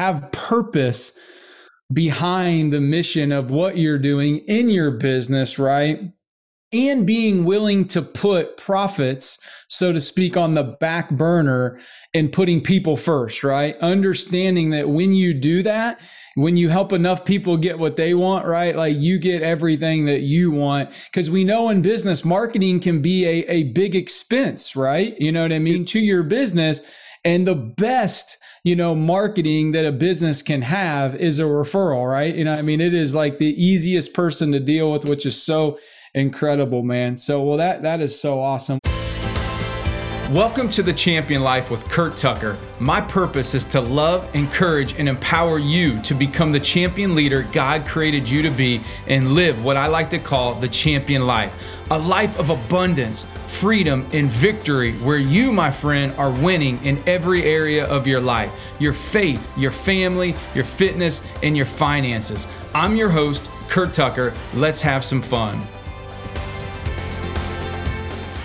have purpose behind the mission of what you're doing in your business, right? And being willing to put profits, so to speak, on the back burner and putting people first, right? Understanding that when you do that, when you help enough people get what they want, right? Like you get everything that you want. Cause we know in business, marketing can be a, a big expense, right? You know what I mean? To your business. And the best you know, marketing that a business can have is a referral, right? You know, I mean, it is like the easiest person to deal with, which is so incredible, man. So, well, that that is so awesome. Welcome to the Champion Life with Curt Tucker. My purpose is to love, encourage, and empower you to become the champion leader God created you to be and live what I like to call the champion life a life of abundance, freedom, and victory where you, my friend, are winning in every area of your life your faith, your family, your fitness, and your finances. I'm your host, Curt Tucker. Let's have some fun.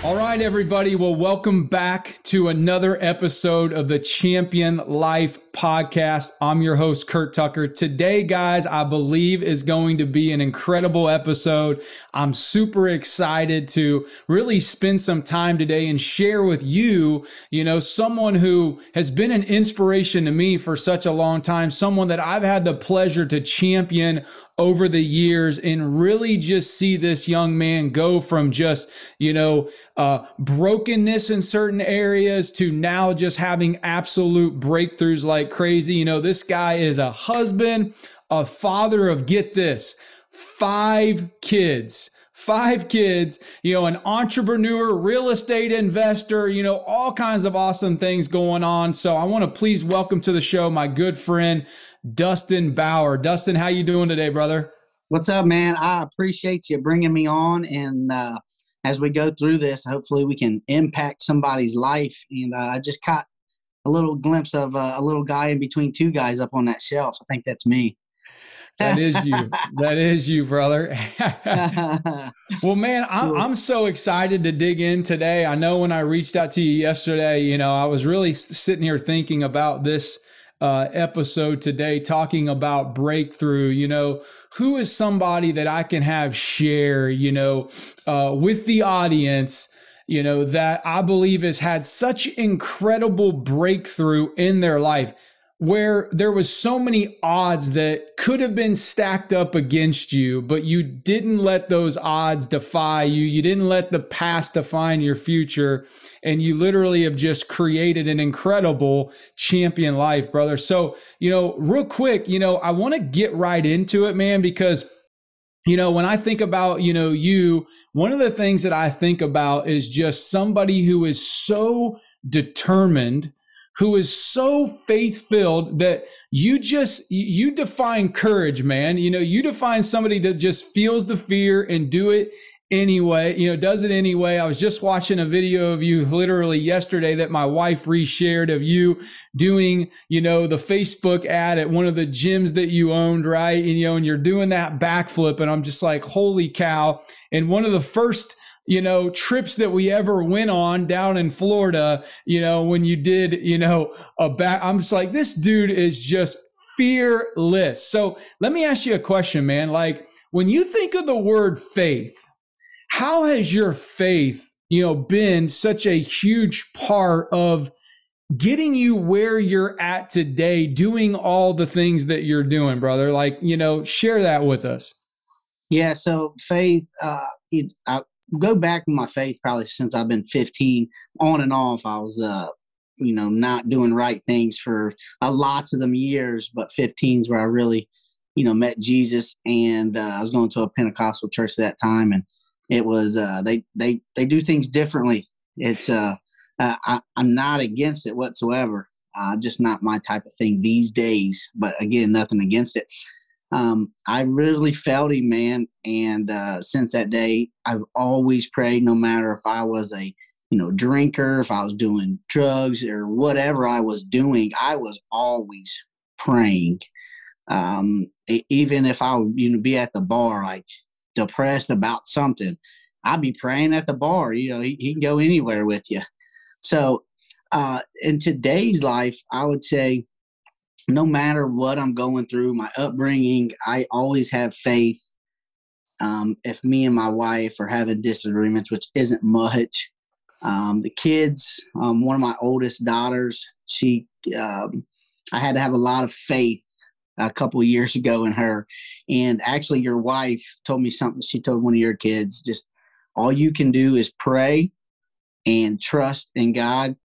All right, everybody. Well, welcome back to another episode of the Champion Life podcast. I'm your host, Curt Tucker. Today, guys, I believe is going to be an incredible episode. I'm super excited to really spend some time today and share with you, you know, someone who has been an inspiration to me for such a long time, someone that I've had the pleasure to champion over the years and really just see this young man go from just, you know, uh, brokenness in certain areas to now just having absolute breakthroughs like crazy. You know, this guy is a husband, a father of, get this, five kids five kids, you know, an entrepreneur, real estate investor, you know, all kinds of awesome things going on. So I want to please welcome to the show my good friend Dustin Bower. Dustin, how you doing today, brother? What's up, man? I appreciate you bringing me on, and uh, as we go through this, hopefully we can impact somebody's life. And uh, I just caught a little glimpse of uh, a little guy in between two guys up on that shelf. I think that's me. that is you. That is you, brother. well, man, I'm, I'm so excited to dig in today. I know when I reached out to you yesterday, you know, I was really sitting here thinking about this uh, episode today talking about breakthrough. You know, who is somebody that I can have share, you know, uh, with the audience, you know, that I believe has had such incredible breakthrough in their life where there was so many odds that could have been stacked up against you but you didn't let those odds defy you. You didn't let the past define your future. And you literally have just created an incredible champion life brother. So you know real quick you know i want to get right into it man because you know when i think about you know you one of the things that i think about is just somebody who is so determined who is so faith filled that you just you define courage man. You know you define somebody that just feels the fear and do it anyway you know does it anyway i was just watching a video of you literally yesterday that my wife reshared of you doing you know the facebook ad at one of the gyms that you owned right and you know and you're doing that backflip and i'm just like holy cow and one of the first you know, trips that we ever went on down in Florida, you know, when you did, you know, a back, I'm just like, this dude is just fearless. So let me ask you a question, man. Like when you think of the word faith, how has your faith, you know, been such a huge part of getting you where you're at today, doing all the things that you're doing, brother? Like, you know, share that with us. Yeah. So faith, uh, it, I, go back in my faith probably since I've been 15 on and off. I was, uh, you know, not doing right things for uh, lots of them years, but 15s where I really, you know, met Jesus and uh, I was going to a Pentecostal church at that time. And it was, uh, they, they, they do things differently. It's, uh, uh I, I'm not against it whatsoever. Uh, just not my type of thing these days, but again, nothing against it um, I really felt him, man. And uh, since that day, I've always prayed, no matter if I was a you know drinker, if I was doing drugs or whatever I was doing, I was always praying. Um, even if I would you know be at the bar, like depressed about something, I'd be praying at the bar. You know, he, he can go anywhere with you. So, uh, in today's life, I would say no matter what I'm going through, my upbringing, I always have faith. Um, if me and my wife are having disagreements, which isn't much, um, the kids, um, one of my oldest daughters, she, um, I had to have a lot of faith a couple of years ago in her. And actually, your wife told me something she told one of your kids just all you can do is pray and trust in God.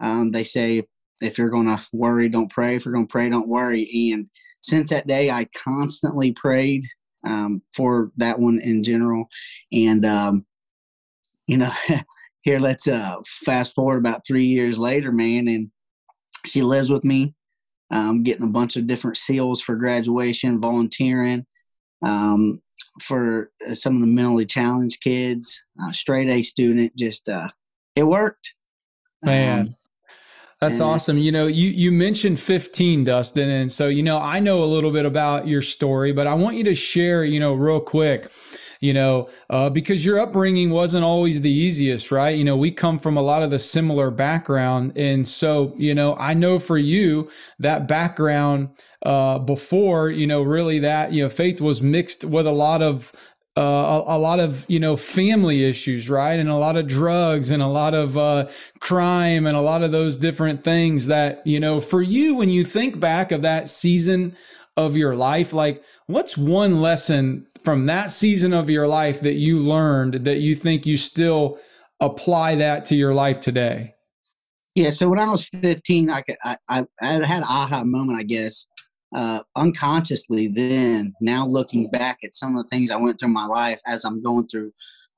Um, they say if you're going to worry, don't pray. If you're going to pray, don't worry. And since that day, I constantly prayed um, for that one in general. And, um, you know, here, let's uh, fast forward about three years later, man. And she lives with me, um, getting a bunch of different seals for graduation, volunteering um, for some of the mentally challenged kids, uh, straight A student. Just, uh, it worked. Man. Um, that's awesome. You know, you you mentioned 15, Dustin, and so you know, I know a little bit about your story, but I want you to share, you know, real quick you know, uh, because your upbringing wasn't always the easiest, right? You know, we come from a lot of the similar background. And so, you know, I know for you, that background uh, before, you know, really that, you know, faith was mixed with a lot of uh, a, a, lot of you know family issues, right, and a lot of drugs and a lot of uh, crime and a lot of those different things that you know for you when you think back of that season of your life, like what's one lesson from that season of your life that you learned that you think you still apply that to your life today? Yeah, so when I was 15, I could I, I, I had an aha moment, I guess, uh, unconsciously then, now looking back at some of the things I went through in my life as I'm going through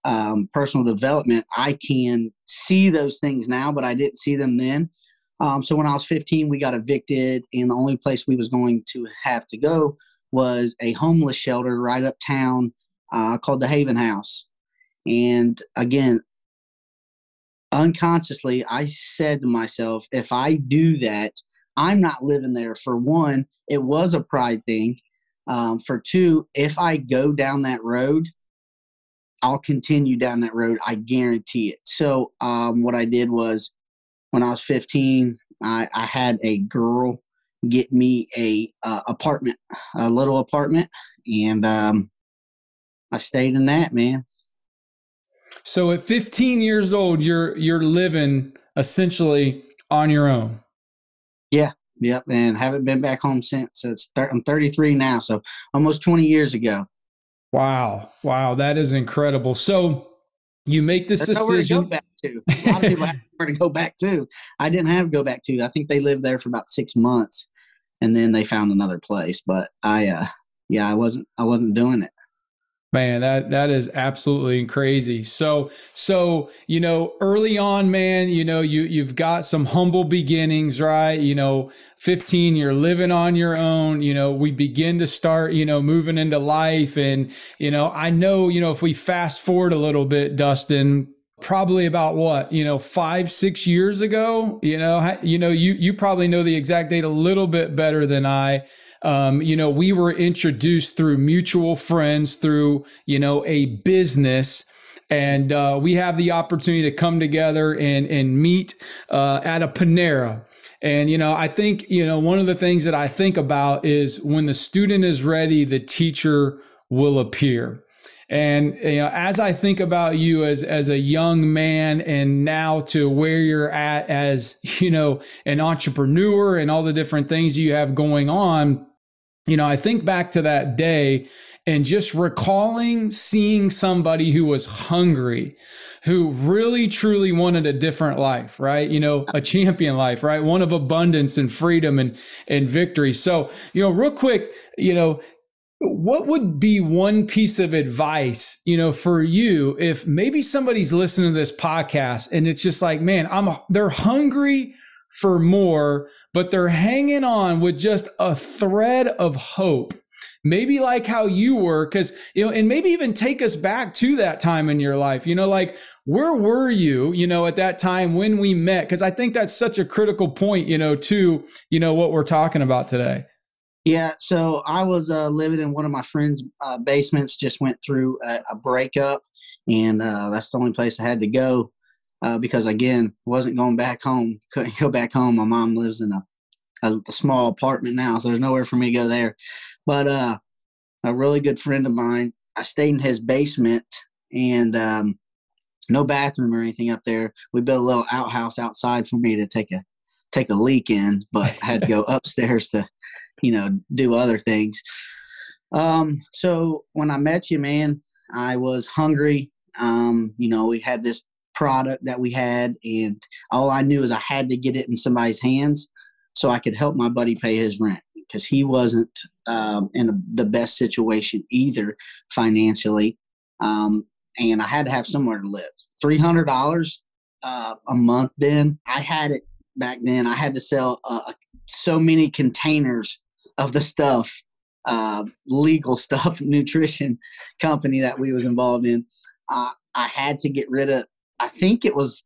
um, personal development, I can see those things now, but I didn't see them then. Um, so when I was 15, we got evicted, and the only place we was going to have to go was a homeless shelter right uptown uh, called the Haven House. And again, unconsciously, I said to myself, if I do that, I'm not living there. For one, it was a pride thing. Um, for two, if I go down that road, I'll continue down that road. I guarantee it. So, um, what I did was when I was 15, I, I had a girl get me a uh, apartment, a little apartment, and um, I stayed in that, man. So at 15 years old, you're you're living essentially on your own. Yeah, yep, and haven't been back home since. So it's I'm 33 now, so almost 20 years ago. Wow, wow, that is incredible. So you make this There's decision. to go back to. A lot of people have nowhere to go back to. I didn't have to go back to. I think they lived there for about six months, and then they found another place. But I, uh, yeah, I wasn't. I wasn't doing it. Man, that that is absolutely crazy. So so you know, early on, man, you know, you you've got some humble beginnings, right? You know, 15, you're living on your own. You know, we begin to start, you know, moving into life. And, you know, I know, you know, if we fast forward a little bit, Dustin, probably about what you know five six years ago you know you know you you probably know the exact date a little bit better than i um, you know, we were introduced through mutual friends, through, you know, a business. And uh, we have the opportunity to come together and, and meet uh, at a Panera. And, you know, I think, you know, one of the things that I think about is when the student is ready, the teacher will appear. And you know, as I think about you as as a young man, and now to where you're at as you know an entrepreneur and all the different things you have going on, you know, I think back to that day and just recalling seeing somebody who was hungry, who really truly wanted a different life, right? You know, a champion life, right? One of abundance and freedom and, and victory. So, you know, real quick, you know, what would be one piece of advice, you know, for you if maybe somebody's listening to this podcast and it's just like, man, I'm they're hungry for more, but they're hanging on with just a thread of hope. Maybe like how you were, because, you know, and maybe even take us back to that time in your life. You know, like where were you, you know, at that time when we met? Because I think that's such a critical point, you know, to, you know, what we're talking about today. Yeah, so I was uh, living in one of my friends' uh, basements. Just went through a, a breakup, and uh, that's the only place I had to go uh, because again wasn't going back home couldn't go back home my mom lives in a a, a, small apartment now, so there's nowhere for me to go there. But uh, a really good friend of mine, I stayed in his basement and um, no bathroom or anything up there. We built a little outhouse outside for me to take a take a leak in, but had to go upstairs to, you know, do other things. Um, so when I met you, man, I was hungry. Um, you know, we had this product that we had, and all I knew is I had to get it in somebody's hands so I could help my buddy pay his rent because he wasn't um, in a, the best situation either financially. Um, and I had to have somewhere to live. Three hundred dollars uh, a month. Then I had it back then. I had to sell uh, so many containers of the stuff, uh, legal stuff, nutrition company that we was involved in. Uh, I had to get rid of. I think it was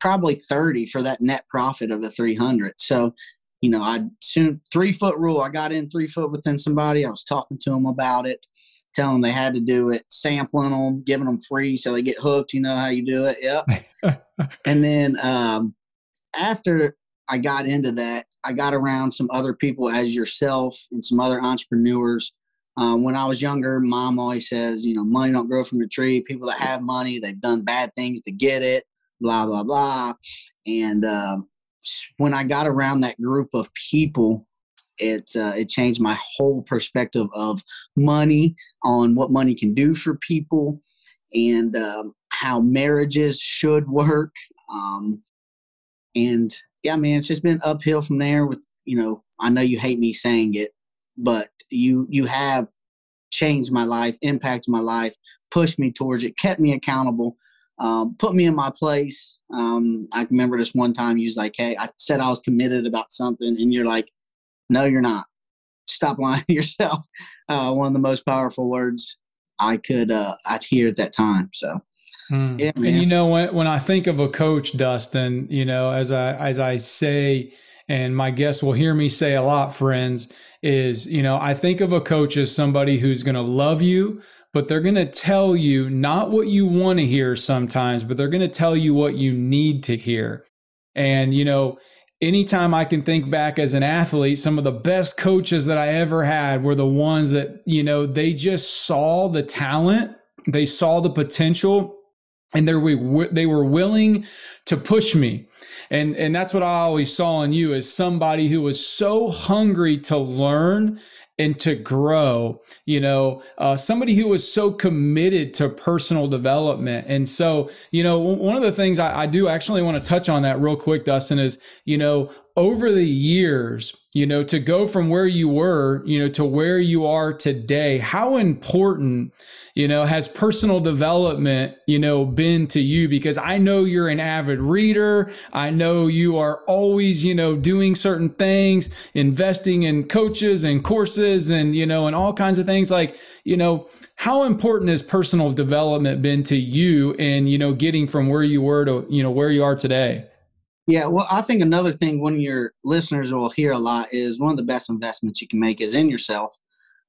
probably thirty for that net profit of the three hundred. So you know, I soon three foot rule. I got in three foot within somebody. I was talking to them about it telling them they had to do it, sampling them, giving them free so they get hooked. You know how you do it. Yep. and then um, after I got into that, I got around some other people as yourself and some other entrepreneurs. Um, when I was younger, mom always says, you know, money don't grow from the tree. People that have money, they've done bad things to get it, blah, blah, blah. And um, when I got around that group of people, it uh, it changed my whole perspective of money on what money can do for people and um, how marriages should work um, and yeah man it's just been uphill from there with you know i know you hate me saying it but you you have changed my life impacted my life pushed me towards it kept me accountable um, put me in my place um, i remember this one time you was like hey i said i was committed about something and you're like no, you're not. Stop lying to yourself. Uh, one of the most powerful words I could uh, I'd hear at that time. So. Mm. Yeah, and you know when when I think of a coach, Dustin, you know as I as I say, and my guests will hear me say a lot, friends, is you know I think of a coach as somebody who's going to love you, but they're going to tell you not what you want to hear sometimes, but they're going to tell you what you need to hear. And you know anytime I can think back as an athlete, some of the best coaches that I ever had were the ones that, you know, they just saw the talent, they saw the potential, and they were, they were willing to push me. And, and that's what I always saw in you as somebody who was so hungry to learn and to grow you know uh, somebody who was so committed to personal development and so you know one of the things I, I do actually want to touch on that real quick dustin is you know over the years you know to go from where you were you know to where you are today how important you know has personal development you know been to you? Because i know you're an avid reader. I know you are always you know doing certain things investing in coaches and courses and you know and all kinds of things. Like you know how important has personal development been to you and, you know getting from where you were to you know where you are today yeah, well, I think another thing one of your listeners will hear a lot is one of the best investments you can make is in yourself,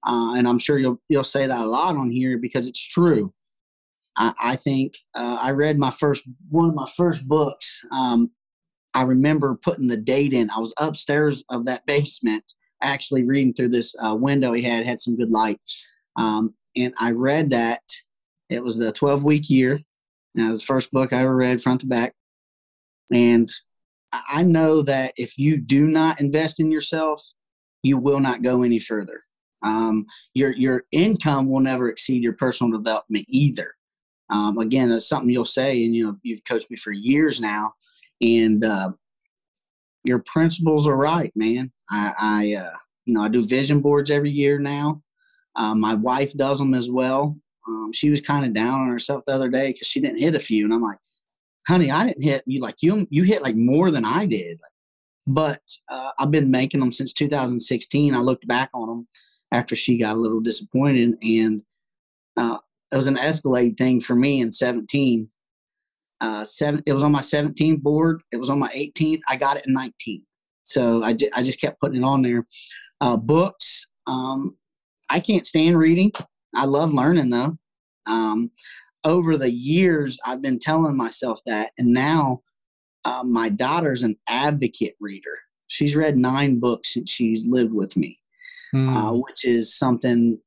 uh, and I'm sure you'll you'll say that a lot on here because it's true. I, I think uh, I read my first one of my first books. Um, I remember putting the date in. I was upstairs of that basement, actually reading through this uh, window he had had some good light, um, and I read that it was the 12 week year. Now, it was the first book I ever read front to back and I know that if you do not invest in yourself, you will not go any further. Um, your your income will never exceed your personal development either. Um, again, it's something you'll say, and you know you've coached me for years now, and uh, your principles are right, man. I, I uh, you know I do vision boards every year now. Uh, my wife does them as well. Um, she was kind of down on herself the other day because she didn't hit a few, and I'm like, honey, I didn't hit you like you you hit like more than I did. But uh, I've been making them since 2016. I looked back on them after she got a little disappointed, and uh, it was an Escalade thing for me in 17. Uh, seven, it was on my 17th board. It was on my 18th. I got it in 19. So I, j- I just kept putting it on there. Uh, books. Um, I can't stand reading. I love learning though. Um, over the years, I've been telling myself that, and now uh, my daughter's an advocate reader. she's read nine books since she's lived with me, mm. uh, which is something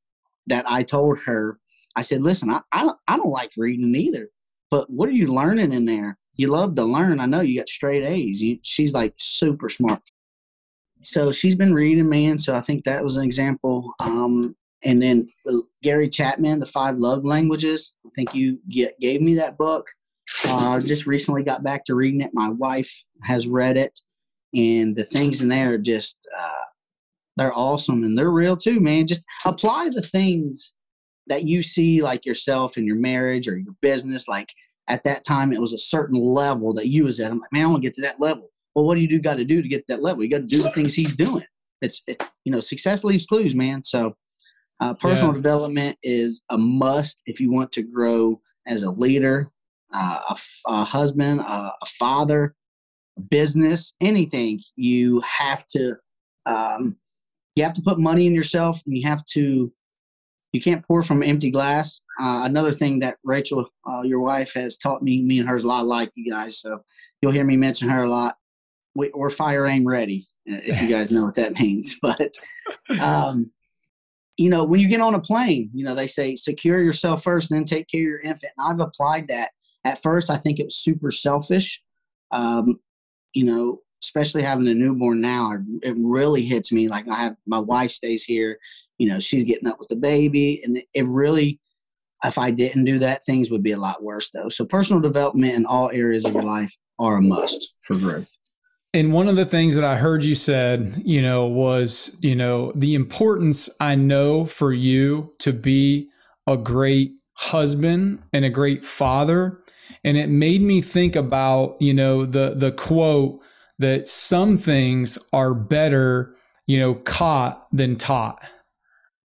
that I told her. I said, "Listen, I I don't, I don't like reading either, but what are you learning in there? You love to learn. I know you got straight A's. You, she's like super smart. So she's been reading, man. So I think that was an example. Um, and then uh, Gary Chapman, The Five Love Languages. I think you get, gave me that book. Uh, just recently got back to reading it. My wife has read it, and the things in there are just uh, they're awesome and they're real too, man. Just apply the things that you see like yourself in your marriage or your business. Like at that time, it was a certain level that you was at. I'm like, man, I want to get to that level. Well, what do you do? Got to do to get to that level? You got to do the things he's doing. It's it, you know, success leaves clues, man. So uh, personal yeah. development is a must if you want to grow as a leader, uh, a, a, husband, uh, a father, business, anything. You have to um, you have to put money in yourself, and you have to you can't pour from empty glass. Uh, another thing that Rachel, uh, your wife, has taught me, me and her is a lot like you guys. So you'll hear me mention her a lot. We, are fire aim ready, if you guys know what that means. But um, you know, when you get on a plane, you know, they say secure yourself first and then take care of your infant. And I've applied that. At first, I think it was super selfish. Um, you know, especially having a newborn now, it really hits me. Like I have my wife stays here, you know, she's getting up with the baby, and it really, if I didn't do that, things would be a lot worse though. So personal development in all areas of your life are a must for growth. And one of the things that I heard you said, you know, was, you know, the importance I know for you to be a great husband and a great father. And it made me think about, you know, the the quote that some things are better, you know, caught than taught.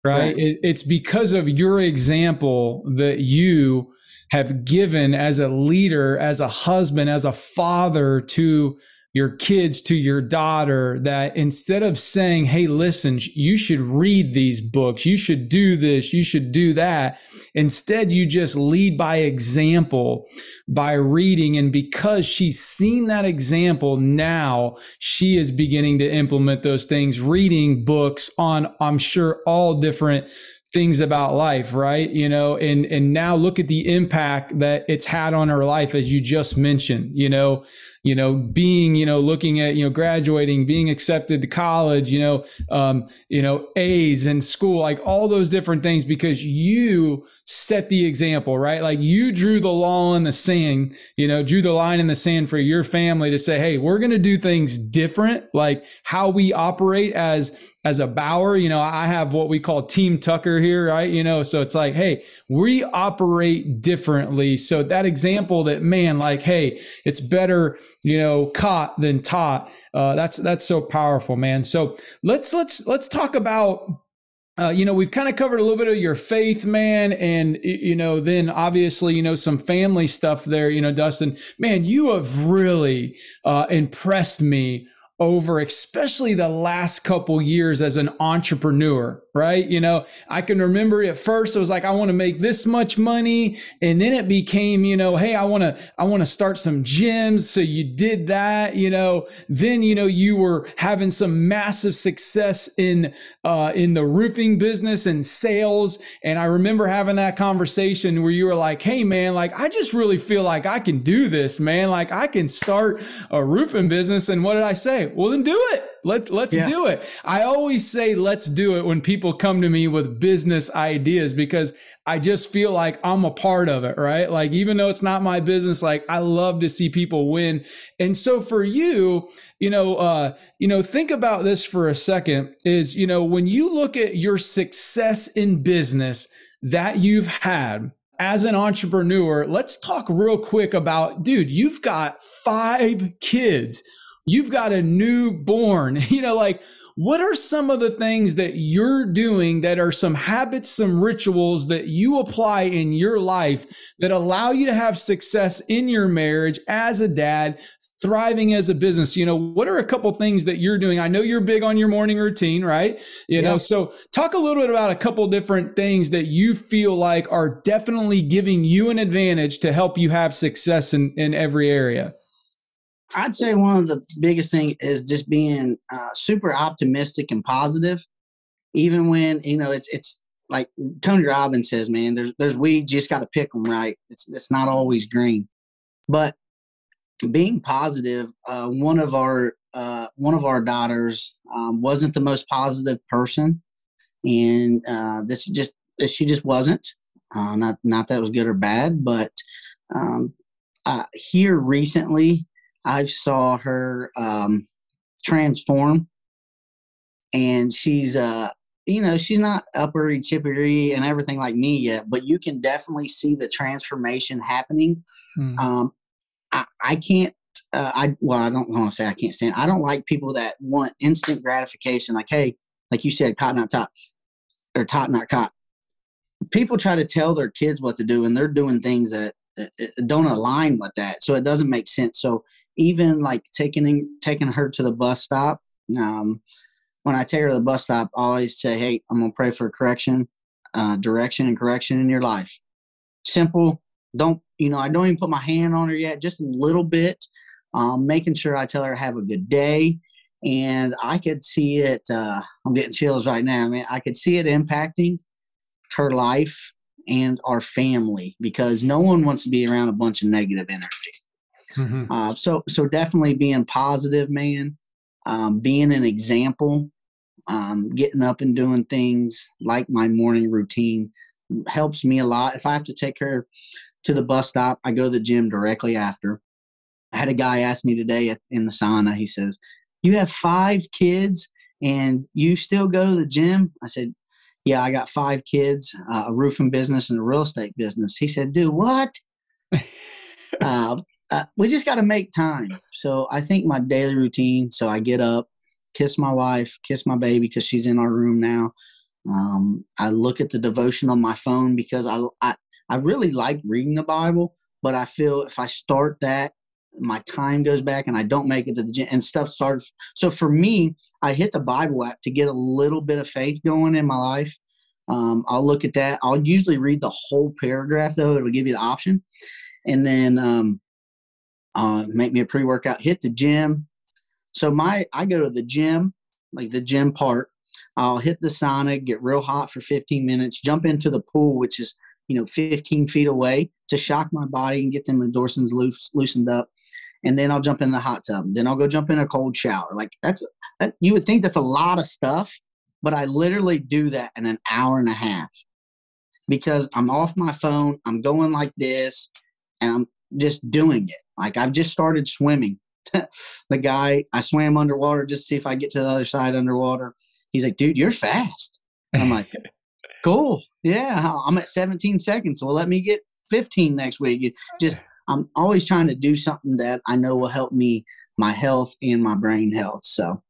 Right? right. It, it's because of your example that you have given as a leader, as a husband, as a father to your kids to your daughter that instead of saying, Hey, listen, you should read these books, you should do this, you should do that, instead you just lead by example by reading. And because she's seen that example, now she is beginning to implement those things, reading books on, I'm sure, all different things about life, right? You know, and and now look at the impact that it's had on her life as you just mentioned, you know, you know, being, you know, looking at, you know, graduating, being accepted to college, you know, um, you know, A's in school, like all those different things because you set the example, right? Like you drew the law in the sand, you know, drew the line in the sand for your family to say, hey, we're going to do things different, like how we operate as as a Bower, you know, I have what we call Team Tucker here, right? You know, so it's like, hey, we operate differently. So that example that, man, like, hey, it's better you know, caught than taught. Uh, that's that's so powerful, man. So let's let's let's talk about. Uh, you know, we've kind of covered a little bit of your faith, man, and you know, then obviously, you know, some family stuff there. You know, Dustin, man, you have really uh, impressed me over especially the last couple years as an entrepreneur right? You know i can remember at first it was like i want to make this much money and then it became you know hey i want to i want to start some gyms so you did that you know? Then you know you were having some massive success in uh in the roofing business and sales and i remember having that conversation where you were like hey man like i just really feel like i can do this man. Like i can start a roofing business and what did i say? Well then do it. Let's let's yeah. do it. I always say let's do it when people come to me with business ideas because I just feel like I'm a part of it, right? Like even though it's not my business, like I love to see people win. And so for you, you know, uh, you know, think about this for a second is, you know, when you look at your success in business that you've had, as an entrepreneur, let's talk real quick about, dude, you've got five kids you've got a newborn, you know, like what are some of the things that you're doing that are some habits, some rituals that you apply in your life that allow you to have success in your marriage as a dad, thriving as a business? You know, what are a couple things that you're doing? I know you're big on your morning routine, right? You yeah. know, so talk a little bit about a couple different things that you feel like are definitely giving you an advantage to help you have success in, in every area. I'd say one of the biggest thing is just being uh, super optimistic and positive, even when you know it's it's like Tony Robbins says, man. There's there's weeds, you just got to pick them right. It's it's not always green, but being positive. Uh, one of our uh, one of our daughters um, wasn't the most positive person, and uh, this just she just wasn't. Uh, not not that it was good or bad, but um, uh, here recently, I saw her um, transform, and she's uh you know she's not uppery chippery and everything like me yet, but you can definitely see the transformation happening. Mm. Um, I, I can't uh, I well, I don't want to say I can't stand. I don't like people that want instant gratification. Like, hey, like you said, cotton not top or top not cot. People try to tell their kids what to do, and they're doing things that don't align with that. So it doesn't make sense. So even like taking taking her to the bus stop. Um, when I take her to the bus stop, I always say, "Hey, I'm gonna pray for correction, uh, direction, and correction in your life." Simple. Don't you know? I don't even put my hand on her yet, just a little bit um, making sure I tell her have a good day. And I could see it, uh, I'm getting chills right now. I mean, I could see it impacting her life and our family because no one wants to be around a bunch of negative energy. Mm-hmm. Uh, so, so definitely being positive, man, um, being an example, um, getting up and doing things like my morning routine helps me a lot. If I have to take her to the bus stop, I go to the gym directly after. I had a guy ask me today in the sauna, he says, You have five kids and you still go to the gym? I said, Yeah, I got five kids, uh, a roofing business and a real estate business. He said, "Do what? uh, uh, we just got to make time. So I think my daily routine. So I get up, kiss my wife, kiss my baby because she's in our room now. Um, I look at the devotion on my phone because I, I I really like reading the Bible, but I feel if I start that my time goes back and I don't make it to the gym and stuff starts. So for me, I hit the Bible app to get a little bit of faith going in my life. Um, I'll look at that. I'll usually read the whole paragraph though. It'll give you the option. And then um, uh, make me a pre workout, hit the gym. So my, I go to the gym, like the gym part. I'll hit the sauna, get real hot for 15 minutes, jump into the pool, which is, you know, 15 feet away to shock my body and get them endorphins loose, loosened up and then I'll jump in the hot tub. Then I'll go jump in a cold shower. Like that's that, you would think that's a lot of stuff, but I literally do that in an hour and a half because I'm off my phone. I'm going like this, and I'm just doing it. Like I've just started swimming. the guy I swam underwater just to see if I get to the other side underwater. He's like, "Dude, you're fast." I'm like, "Cool, yeah." I'm at 17 seconds, so let me get 15 next week. Just I'm always trying to do something that I know will help me, my health and my brain health. So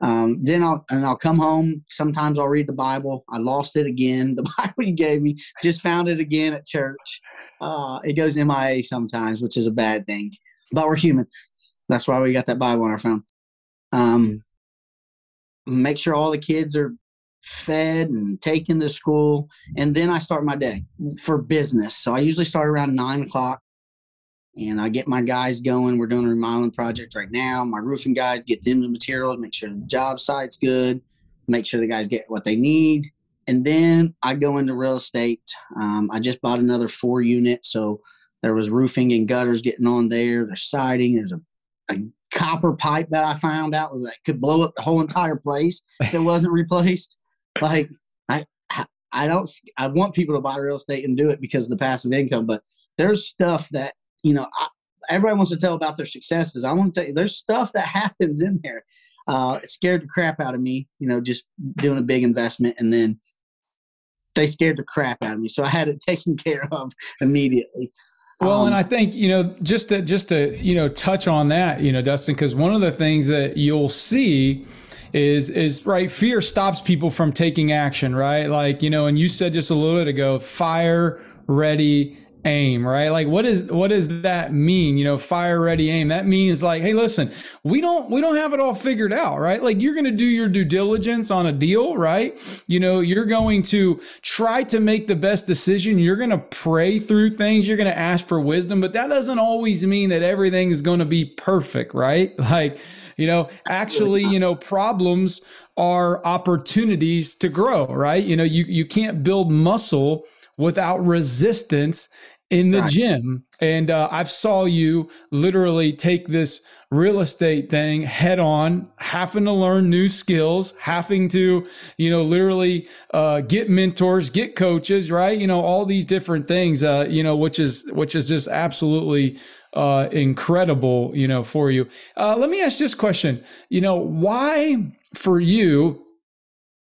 um, then I'll and I'll come home. Sometimes I'll read the Bible. I lost it again. The Bible you gave me, just found it again at church. Uh, it goes MIA sometimes, which is a bad thing. But we're human. That's why we got that Bible on our phone. Um, make sure all the kids are fed and taken to school, and then I start my day for business. So I usually start around nine o'clock and I get my guys going. We're doing a remodeling project right now. My roofing guys get them the materials, make sure the job site's good, make sure the guys get what they need. And then I go into real estate. Um, I just bought another four unit. So there was roofing and gutters getting on there. There's siding. There's a, a copper pipe that I found out that could blow up the whole entire place if it wasn't replaced. Like I, I don't, I want people to buy real estate and do it because of the passive income, but there's stuff that you know, I, everybody wants to tell about their successes. I want to tell you, there's stuff that happens in there. Uh, it scared the crap out of me, you know, just doing a big investment and then they scared the crap out of me. So I had it taken care of immediately. Well, um, and I think you know just to just to you know touch on that, you know, Dustin, because one of the things that you'll see is is right fear stops people from taking action, right? Like you know, and you said just a little bit ago, fire ready aim, right? Like what is what does that mean? You know, fire ready aim. That means like, hey, listen, we don't we don't have it all figured out, right? Like you're going to do your due diligence on a deal, right? You know, you're going to try to make the best decision. You're going to pray through things. You're going to ask for wisdom, but that doesn't always mean that everything is going to be perfect, right? Like, you know, actually, you know, problems are opportunities to grow, right? You know, you you can't build muscle without resistance in the right. gym. And uh, I've saw you literally take this real estate thing head on, having to learn new skills, having to, you know, literally uh, get mentors, get coaches, right? You know, all these different things, uh, you know, which is which is just absolutely uh, incredible, you know, for you. Uh, let me ask this question. You know, why for you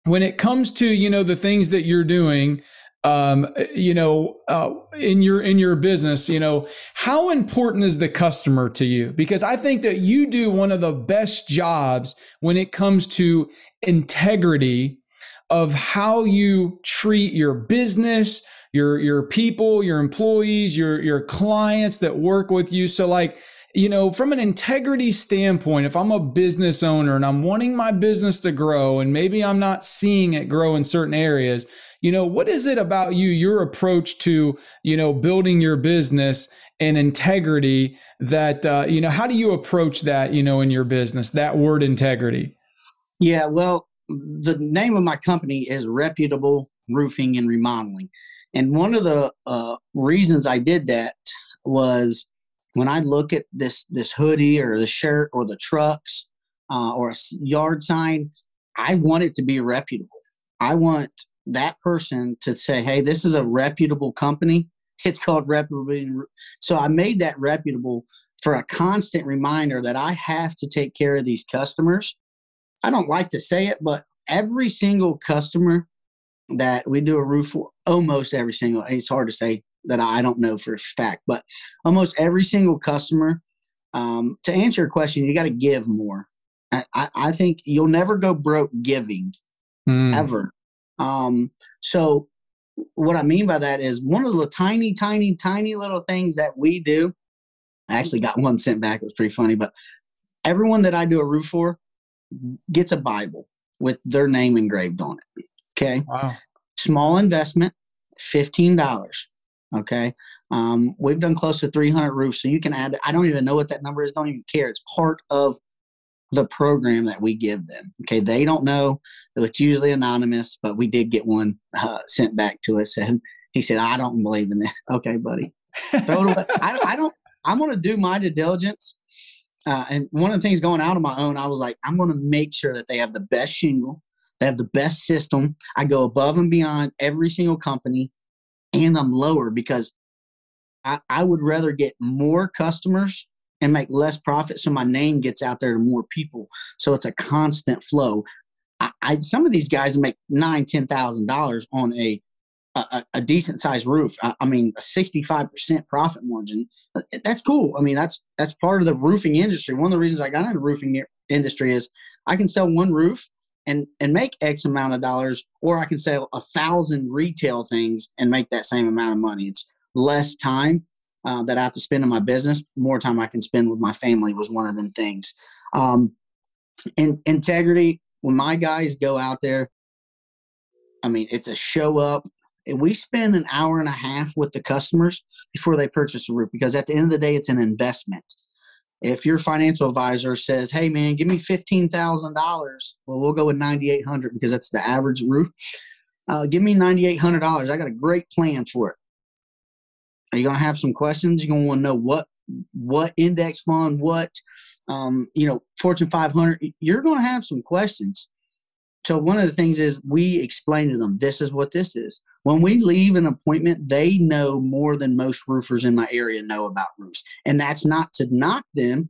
when it comes to you know the things that you're doing? Um, you know, uh, in your in your business, you know, how important is the customer to you? Because I think that you do one of the best jobs when it comes to integrity of how you treat your business, your your people, your employees, your your clients that work with you. So like you know, from an integrity standpoint, if I'm a business owner and I'm wanting my business to grow and maybe I'm not seeing it grow in certain areas, you know, what is it about you, your approach to, you know, building your business and integrity that, uh, you know, how do you approach that, you know, in your business, that word integrity? Yeah, well, the name of my company is Reputable Roofing and Remodeling. And one of the uh, reasons I did that was when I look at this this hoodie or the shirt or the trucks uh, or a yard sign, I want it to be reputable. I want that person to say, hey, this is a reputable company. It's called reputable. So I made that reputable for a constant reminder that I have to take care of these customers. I don't like to say it, but every single customer that we do a roof for, almost every single, it's hard to say that I don't know for a fact, but almost every single customer, um, to answer your question, you got to give more. I, I, think you'll never go broke giving mm. ever. Um, so what I mean by that is one of the tiny, tiny, tiny little things that we do. I actually got one sent back. It was pretty funny, but everyone that I do a roof for gets a Bible with their name engraved on it. Okay. Wow. Small investment, $15. Okay. Um, we've done close to 300 roofs. So you can add, I don't even know what that number is. Don't even care. It's part of the program that we give them. Okay, they don't know. It's usually anonymous, but we did get one uh, sent back to us, and he said, "I don't believe in that." Okay, buddy, throw it away. I, I don't. I'm going to do my due diligence. Uh, and one of the things going out on my own, I was like, I'm going to make sure that they have the best shingle, they have the best system. I go above and beyond every single company, and I'm lower because I, I would rather get more customers and make less profit so my name gets out there to more people. So it's a constant flow. I, I some of these guys make nine ten thousand dollars on a a, a decent sized roof. I, I mean a 65% profit margin. That's cool. I mean that's that's part of the roofing industry. One of the reasons i got into the roofing industry is i can sell one roof and and make x amount of dollars or i can sell a thousand retail things and make that same amount of money. It's less time uh, that I have to spend in my business, more time I can spend with my family was one of them things. Um, integrity, when my guys go out there, I mean, it's a show up. We spend an hour and a half with the customers before they purchase a roof because at the end of the day, it's an investment. If your financial advisor says, "Hey, man, give me fifteen thousand dollars," well, we'll go with ninety eight hundred because that's the average roof. Uh, give me ninety eight hundred dollars. I got a great plan for it. Are you going to have some questions? You're going to want to know what what index fund, what um, you know, Fortune 500. You're going to have some questions. So one of the things is we explain to them this is what this is. When we leave an appointment, they know more than most roofers in my area know about roofs, and that's not to knock them,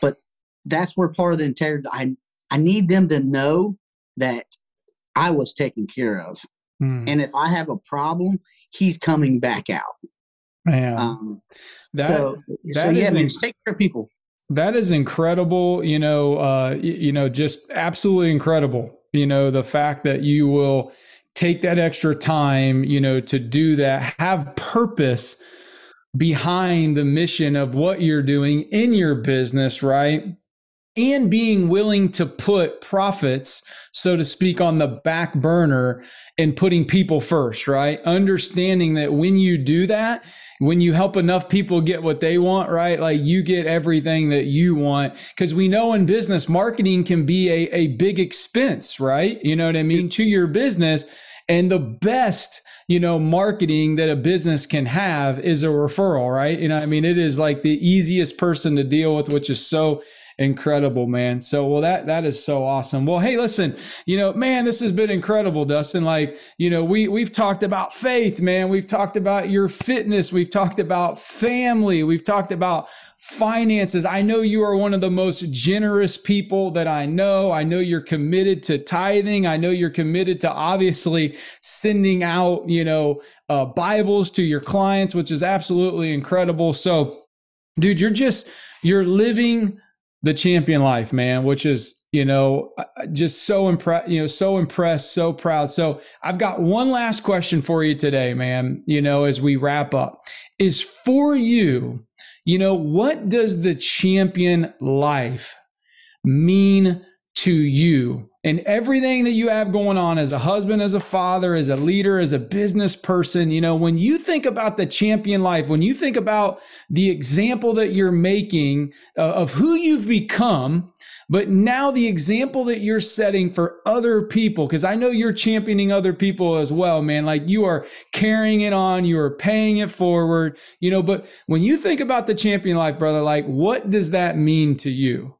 but that's where part of the integrity. I I need them to know that I was taken care of, mm. and if I have a problem, he's coming back out. Man, um, that, so, that so yeah, man, take care of people. That is incredible. You know, uh, you know, just absolutely incredible. You know, the fact that you will take that extra time, you know, to do that, have purpose behind the mission of what you're doing in your business, right? And being willing to put profits, so to speak, on the back burner and putting people first, right? Understanding that when you do that, when you help enough people get what they want, right? Like you get everything that you want. Cause we know in business, marketing can be a, a big expense, right? You know what I mean? To your business. And the best, you know, marketing that a business can have is a referral, right? You know, I mean, it is like the easiest person to deal with, which is so incredible man. So well that that is so awesome. Well hey listen you know man this has been incredible dustin. Like you know we we've talked about faith man. We've talked about your fitness. We've talked about family. We've talked about finances. I know you are one of the most generous people that i know. I know you're committed to tithing. I know you're committed to obviously sending out you know uh, bibles to your clients which is absolutely incredible. So dude you're just you're living the champion life, man, which is, you know, just so impressed, you know, so impressed, so proud. So I've got one last question for you today, man, you know, as we wrap up is for you, you know, what does the champion life mean to you and everything that you have going on as a husband, as a father, as a leader, as a business person, you know, when you think about the champion life, when you think about the example that you're making uh, of who you've become, but now the example that you're setting for other people, because I know you're championing other people as well, man. Like you are carrying it on, you are paying it forward, you know, but when you think about the champion life, brother, like what does that mean to you?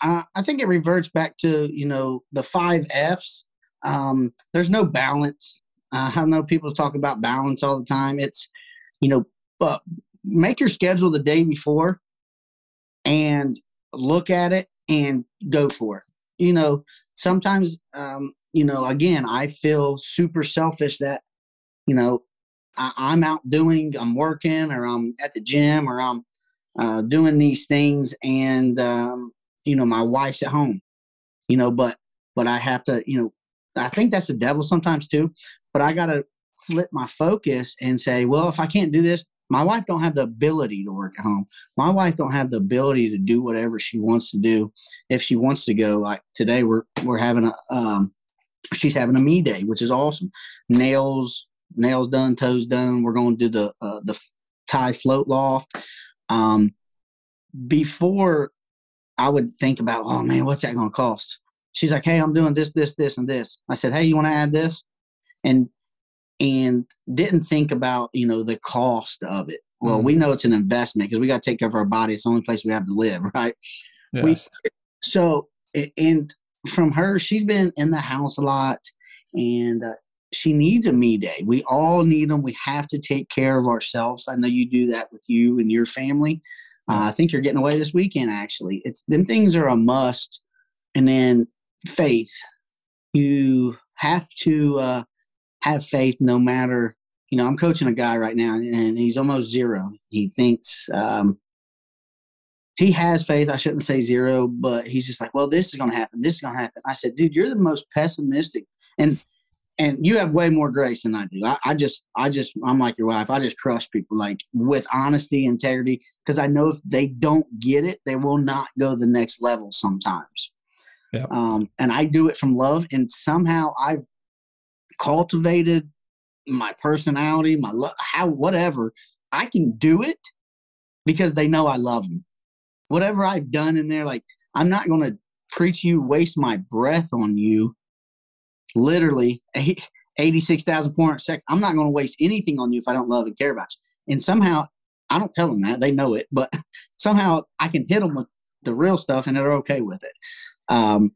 I think it reverts back to you know the five F's. Um, there's no balance. Uh, I know people talk about balance all the time. It's you know, make your schedule the day before and look at it and go for it. You know, sometimes um, you know, again, I feel super selfish that you know I, am out doing, I'm working, or I'm at the gym, or I'm uh, doing these things, and um, you know my wife's at home you know but but i have to you know i think that's the devil sometimes too but i gotta flip my focus and say well if i can't do this my wife don't have the ability to work at home. My wife don't have the ability to do whatever she wants to do if she wants to go. Like today we're we're having a um she's having a me day which is awesome. Nails nails done toes done. We're going to do the uh, the Thai float loft. Um before I would think about, oh man, what's that going to cost? She's like, hey, I'm doing this, this, this, and this. I said, hey, you want to add this? And and didn't think about you know the cost of it. Well, mm-hmm. we know it's an investment because we got to take care of our body. It's the only place we have to live, right? Yes. We so and from her, she's been in the house a lot, and uh, she needs a me day. We all need them. We have to take care of ourselves. I know you do that with you and your family. Uh, I think you're getting away this weekend. Actually, it's them things are a must. And then faith, you have to uh, have faith no matter. You know, I'm coaching a guy right now, and he's almost zero. He thinks um, he has faith. I shouldn't say zero, but he's just like, well, this is going to happen. This is going to happen. I said, dude, you're the most pessimistic. And and you have way more grace than I do. I, I, just, I just, I'm like your wife. I just trust people like with honesty, integrity, because I know if they don't get it, they will not go the next level sometimes. Yeah. Um, and I do it from love, and somehow I've cultivated my personality, my love, how whatever. I can do it because they know I love them. Whatever I've done in there, like I'm not going to preach you, waste my breath on you literally 86,400 seconds. I'm not going to waste anything on you if I don't love and care about you. And somehow, I don't tell them that. They know it, but somehow I can hit them with the real stuff and they're okay with it. Um,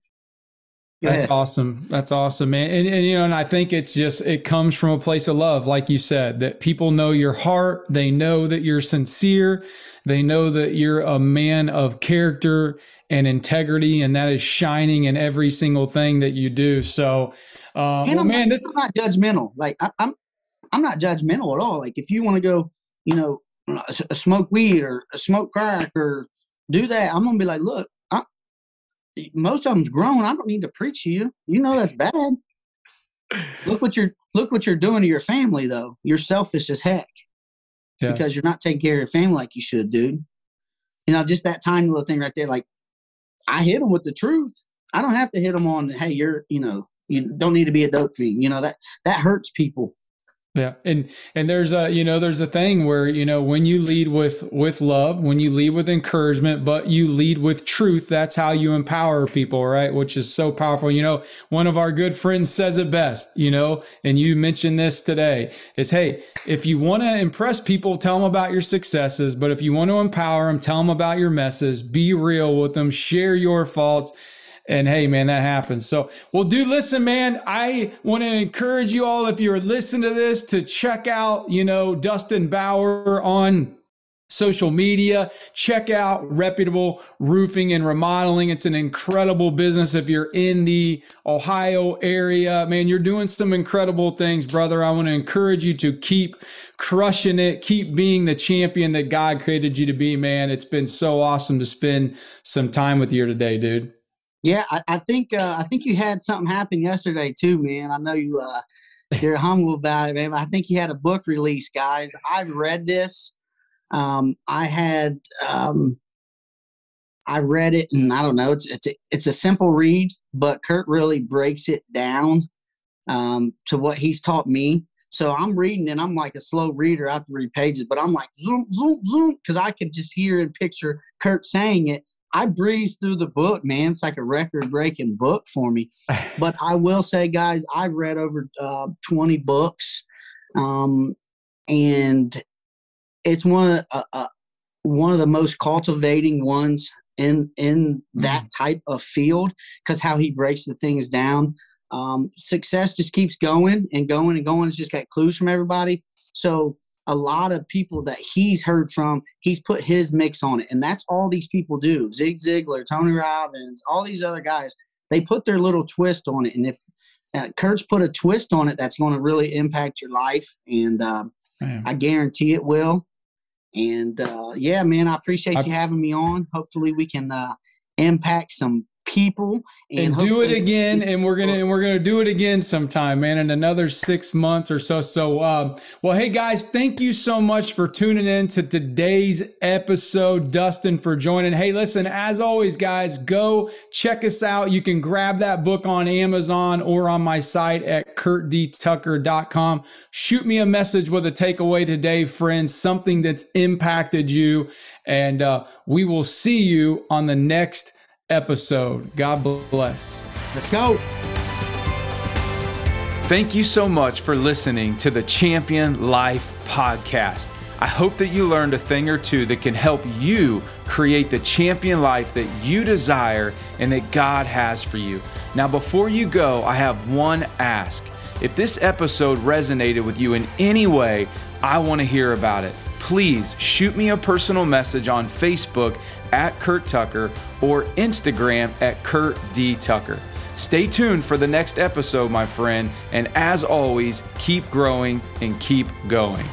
that's awesome. That's awesome, man. And, and, you know, and I think it's just it comes from a place of love, like you said, that people know your heart. They know that you're sincere. They know that you're a man of character and integrity, and that is shining in every single thing that you do. So, um, well, man, this is not judgmental. Like I, I'm, I'm not judgmental at all. Like if you want to go, you know, smoke weed or smoke crack or do that, I'm gonna be like, look, most of them's grown. I don't need to preach to you. You know that's bad. look what you're look what you're doing to your family though. You're selfish as heck yes. because you're not taking care of your family like you should, dude. You know, just that tiny little thing right there. Like I hit them with the truth. I don't have to hit them on, hey, you're, you know, you don't need to be a dope fiend. You know that that hurts people. Yeah. And and there's a you know there's a thing where you know when you lead with with love, when you lead with encouragement, but you lead with truth, that's how you empower people, right? Which is so powerful. You know, one of our good friends says it best, you know, and you mentioned this today is hey, if you want to impress people, tell them about your successes, but if you want to empower them, tell them about your messes, be real with them, share your faults and hey, man, that happens. So, well, dude, listen, man, I want to encourage you all, if you're listening to this, to check out, you know, Dustin Bower on social media. Check out Reputable Roofing and Remodeling. It's an incredible business. If you're in the Ohio area, man, you're doing some incredible things, brother. I want to encourage you to keep crushing it, keep being the champion that God created you to be, man. It's been so awesome to spend some time with you today, dude. Yeah, I, I think uh, I think you had something happen yesterday too, man. I know you uh, you're humble about it, man. I think you had a book release, guys. I've read this. Um, I had um, I read it, and I don't know. It's it's a, it's a simple read, but Curt really breaks it down um, to what he's taught me. So I'm reading, and I'm like a slow reader. I have to read pages, but I'm like zoom, zoom, zoom, because I could just hear and picture Curt saying it, I breezed through the book, man. It's like a record breaking book for me. but I will say, guys, I've read over uh, 20 books. Um, and it's one of the, uh, uh, one of the most cultivating ones in in that mm. type of field because how he breaks the things down. Um, success just keeps going and going and going. It's just got clues from everybody. So a lot of people that he's heard from, he's put his mix on it. And that's all these people do. Zig Ziglar, Tony Robbins, all these other guys, they put their little twist on it. And if uh, Curt's put a twist on it, that's going to really impact your life. And uh, I guarantee it will. And uh, yeah, man, I appreciate I, you having me on. Hopefully, we can uh, impact some people and, and do it again and we're gonna and we're gonna do it again sometime man in another six months or so. So um, well hey guys thank you so much for tuning in to today's episode. Dustin for joining. Hey listen as always guys go check us out. You can grab that book on amazon or on my site at curtdtucker.com shoot me a message with a takeaway today friends something that's impacted you. And uh, we will see you on the next episode. God bless. Let's go. Thank you so much for listening to the Champion Life podcast. I hope that you learned a thing or two that can help you create the champion life that you desire and that God has for you. Now, before you go, I have one ask. If this episode resonated with you in any way, I want to hear about it. Please shoot me a personal message on Facebook at Curt Tucker or Instagram at Curt D. Tucker. Stay tuned for the next episode, my friend, and as always, keep growing and keep going.